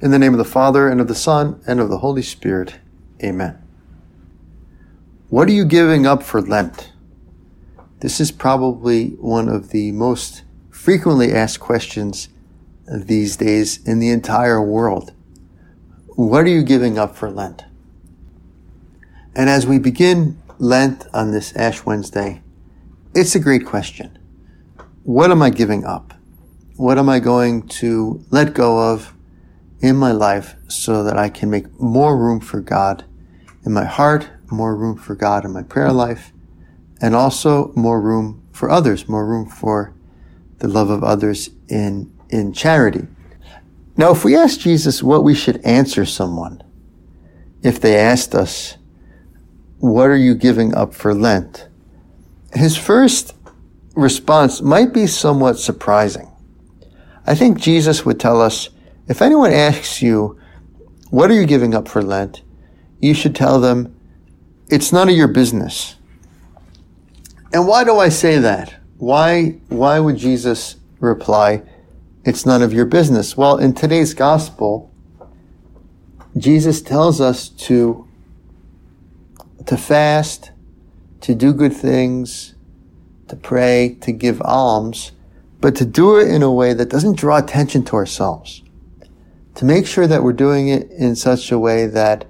In the name of the Father, and of the Son, and of the Holy Spirit. Amen. What are you giving up for Lent? This is probably one of the most frequently asked questions these days in the entire world. What are you giving up for Lent? And as we begin Lent on this Ash Wednesday, it's a great question. What am I giving up? What am I going to let go of in my life so that I can make more room for God in my heart, more room for God in my prayer life, and also more room for others, more room for the love of others in, in charity. Now, if we ask Jesus what we should answer someone, if they asked us, what are you giving up for Lent? His first response might be somewhat surprising. I think Jesus would tell us, if anyone asks you, what are you giving up for Lent? You should tell them, it's none of your business. And why do I say that? Why, why would Jesus reply, it's none of your business? Well, in today's gospel, Jesus tells us to, to fast, to do good things, to pray, to give alms, but to do it in a way that doesn't draw attention to ourselves to make sure that we're doing it in such a way that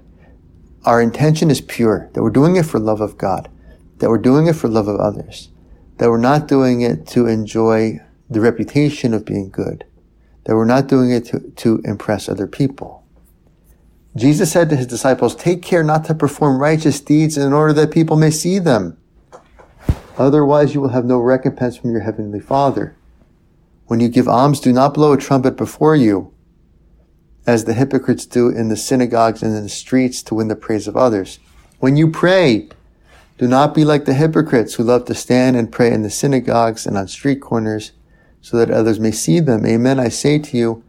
our intention is pure, that we're doing it for love of God, that we're doing it for love of others, that we're not doing it to enjoy the reputation of being good, that we're not doing it to, to impress other people. Jesus said to his disciples, take care not to perform righteous deeds in order that people may see them. Otherwise you will have no recompense from your heavenly Father. When you give alms, do not blow a trumpet before you as the hypocrites do in the synagogues and in the streets to win the praise of others. When you pray, do not be like the hypocrites who love to stand and pray in the synagogues and on street corners so that others may see them. Amen. I say to you,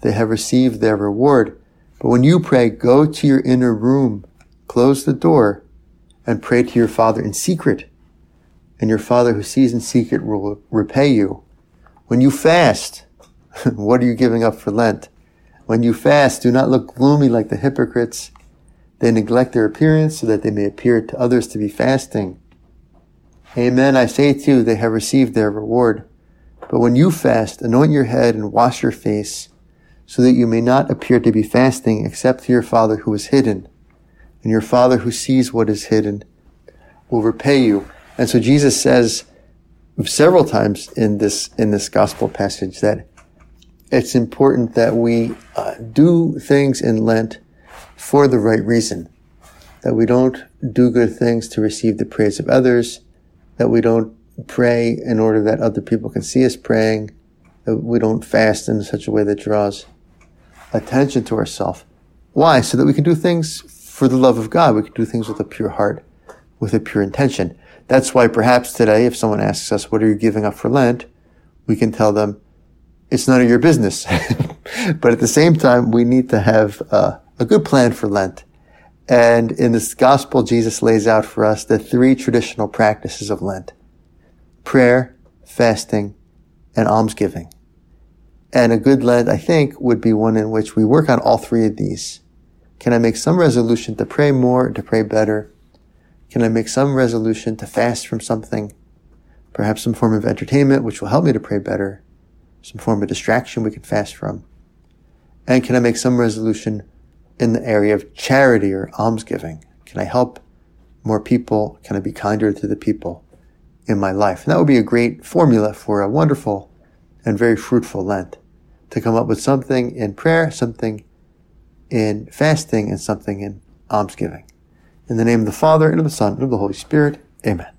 they have received their reward. But when you pray, go to your inner room, close the door, and pray to your Father in secret. And your Father who sees in secret will repay you. When you fast, what are you giving up for Lent? When you fast, do not look gloomy like the hypocrites. They neglect their appearance so that they may appear to others to be fasting. Amen. I say to you, they have received their reward. But when you fast, anoint your head and wash your face so that you may not appear to be fasting except to your Father who is hidden. And your Father who sees what is hidden will repay you. And so Jesus says several times in this, in this gospel passage that it's important that we uh, do things in Lent for the right reason. That we don't do good things to receive the praise of others. That we don't pray in order that other people can see us praying. That we don't fast in such a way that draws attention to ourselves. Why? So that we can do things for the love of God. We can do things with a pure heart, with a pure intention. That's why perhaps today, if someone asks us, what are you giving up for Lent? We can tell them, it's none of your business. but at the same time, we need to have uh, a good plan for Lent. And in this gospel, Jesus lays out for us the three traditional practices of Lent. Prayer, fasting, and almsgiving. And a good Lent, I think, would be one in which we work on all three of these. Can I make some resolution to pray more, to pray better? Can I make some resolution to fast from something? Perhaps some form of entertainment, which will help me to pray better some form of distraction we can fast from? And can I make some resolution in the area of charity or almsgiving? Can I help more people? Can I be kinder to the people in my life? And that would be a great formula for a wonderful and very fruitful Lent to come up with something in prayer, something in fasting, and something in almsgiving. In the name of the Father, and of the Son, and of the Holy Spirit, amen.